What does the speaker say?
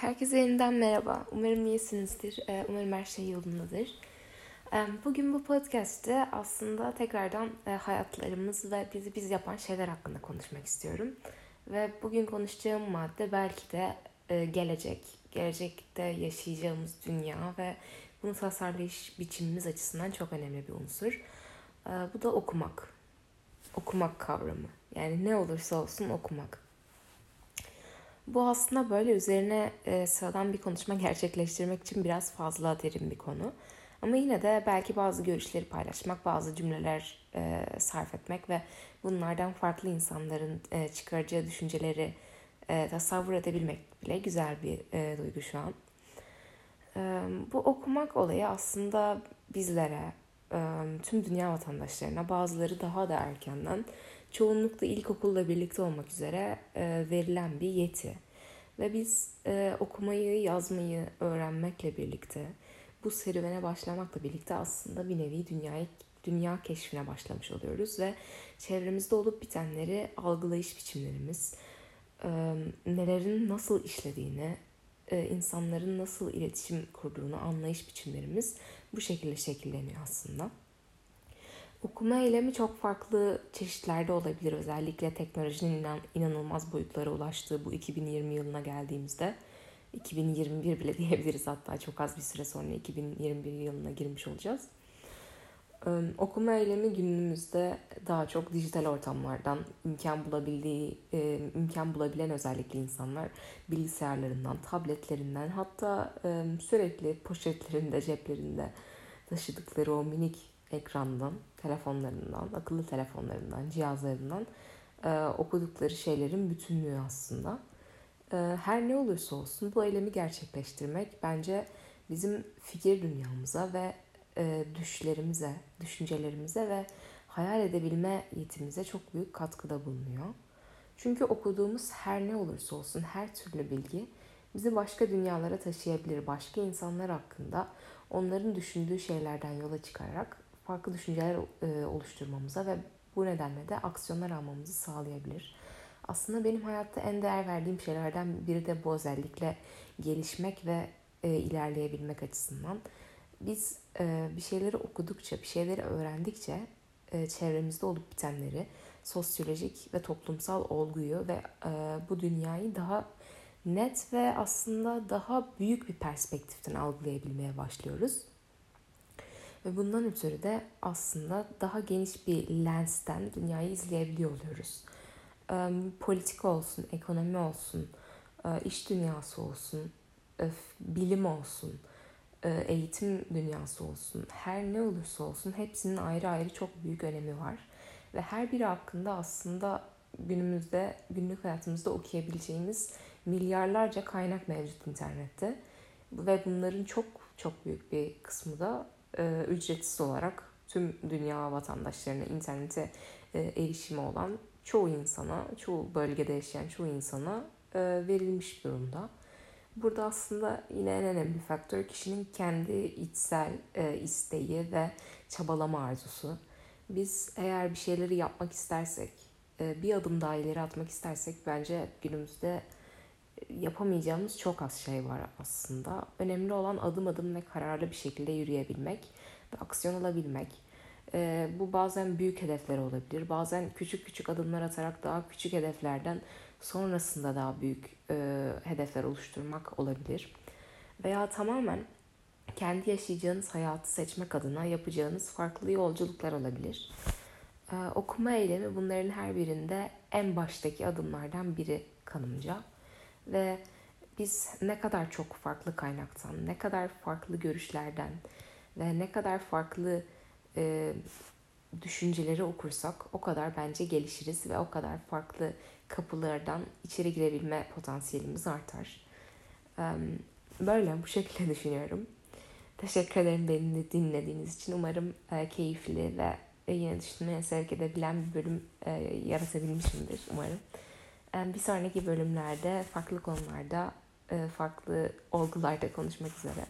Herkese yeniden merhaba. Umarım iyisinizdir. Ee, umarım her şey yolundadır. Ee, bugün bu podcast'te aslında tekrardan e, hayatlarımız ve bizi biz yapan şeyler hakkında konuşmak istiyorum. Ve bugün konuşacağım madde belki de e, gelecek, gelecekte yaşayacağımız dünya ve bunu tasarlayış biçimimiz açısından çok önemli bir unsur. Ee, bu da okumak. Okumak kavramı. Yani ne olursa olsun okumak. Bu aslında böyle üzerine e, sıradan bir konuşma gerçekleştirmek için biraz fazla derin bir konu. Ama yine de belki bazı görüşleri paylaşmak, bazı cümleler e, sarf etmek ve bunlardan farklı insanların e, çıkaracağı düşünceleri e, tasavvur edebilmek bile güzel bir e, duygu şu an. E, bu okumak olayı aslında bizlere, tüm dünya vatandaşlarına bazıları daha da erkenden çoğunlukla ilkokulla birlikte olmak üzere verilen bir yeti. Ve biz okumayı, yazmayı öğrenmekle birlikte, bu serüvene başlamakla birlikte aslında bir nevi dünyayı, dünya keşfine başlamış oluyoruz. Ve çevremizde olup bitenleri algılayış biçimlerimiz, nelerin nasıl işlediğini, insanların nasıl iletişim kurduğunu anlayış biçimlerimiz bu şekilde şekilleniyor aslında. Okuma eylemi çok farklı çeşitlerde olabilir. Özellikle teknolojinin inan, inanılmaz boyutlara ulaştığı bu 2020 yılına geldiğimizde 2021 bile diyebiliriz hatta çok az bir süre sonra 2021 yılına girmiş olacağız. Okuma eylemi günümüzde daha çok dijital ortamlardan imkan bulabildiği, e, imkan bulabilen özellikle insanlar bilgisayarlarından, tabletlerinden hatta e, sürekli poşetlerinde, ceplerinde taşıdıkları o minik ekrandan, telefonlarından, akıllı telefonlarından, cihazlarından e, okudukları şeylerin bütünlüğü aslında. Her ne olursa olsun bu eylemi gerçekleştirmek bence bizim fikir dünyamıza ve e, düşlerimize, düşüncelerimize ve hayal edebilme yetimize çok büyük katkıda bulunuyor. Çünkü okuduğumuz her ne olursa olsun her türlü bilgi bizi başka dünyalara taşıyabilir. Başka insanlar hakkında onların düşündüğü şeylerden yola çıkarak farklı düşünceler e, oluşturmamıza ve bu nedenle de aksiyonlar almamızı sağlayabilir. Aslında benim hayatta en değer verdiğim şeylerden biri de bu özellikle gelişmek ve e, ilerleyebilmek açısından. Biz e, bir şeyleri okudukça, bir şeyleri öğrendikçe e, çevremizde olup bitenleri, sosyolojik ve toplumsal olguyu ve e, bu dünyayı daha net ve aslında daha büyük bir perspektiften algılayabilmeye başlıyoruz. Ve bundan ötürü de aslında daha geniş bir lensten dünyayı izleyebiliyor oluyoruz. Politika olsun, ekonomi olsun, iş dünyası olsun, bilim olsun, eğitim dünyası olsun, her ne olursa olsun hepsinin ayrı ayrı çok büyük önemi var. Ve her biri hakkında aslında günümüzde, günlük hayatımızda okuyabileceğimiz milyarlarca kaynak mevcut internette. Ve bunların çok çok büyük bir kısmı da e, ücretsiz olarak tüm dünya vatandaşlarına internete e, erişimi olan çoğu insana, çoğu bölgede yaşayan çoğu insana e, verilmiş durumda. Burada aslında yine en önemli faktör kişinin kendi içsel e, isteği ve çabalama arzusu. Biz eğer bir şeyleri yapmak istersek, e, bir adım daha ileri atmak istersek bence günümüzde yapamayacağımız çok az şey var aslında. Önemli olan adım adım ve kararlı bir şekilde yürüyebilmek ve aksiyon alabilmek. Ee, bu bazen büyük hedefler olabilir. Bazen küçük küçük adımlar atarak daha küçük hedeflerden sonrasında daha büyük e, hedefler oluşturmak olabilir. Veya tamamen kendi yaşayacağınız hayatı seçmek adına yapacağınız farklı yolculuklar olabilir. Ee, okuma eylemi bunların her birinde en baştaki adımlardan biri kanımca. Ve biz ne kadar çok farklı kaynaktan, ne kadar farklı görüşlerden ve ne kadar farklı e, düşünceleri okursak o kadar bence gelişiriz ve o kadar farklı kapılardan içeri girebilme potansiyelimiz artar. Böyle bu şekilde düşünüyorum. Teşekkür ederim beni dinlediğiniz için. Umarım e, keyifli ve yine düşünmeye sevk edebilen bir bölüm e, yaratabilmişimdir umarım. Bir sonraki bölümlerde farklı konularda, farklı olgularda konuşmak üzere.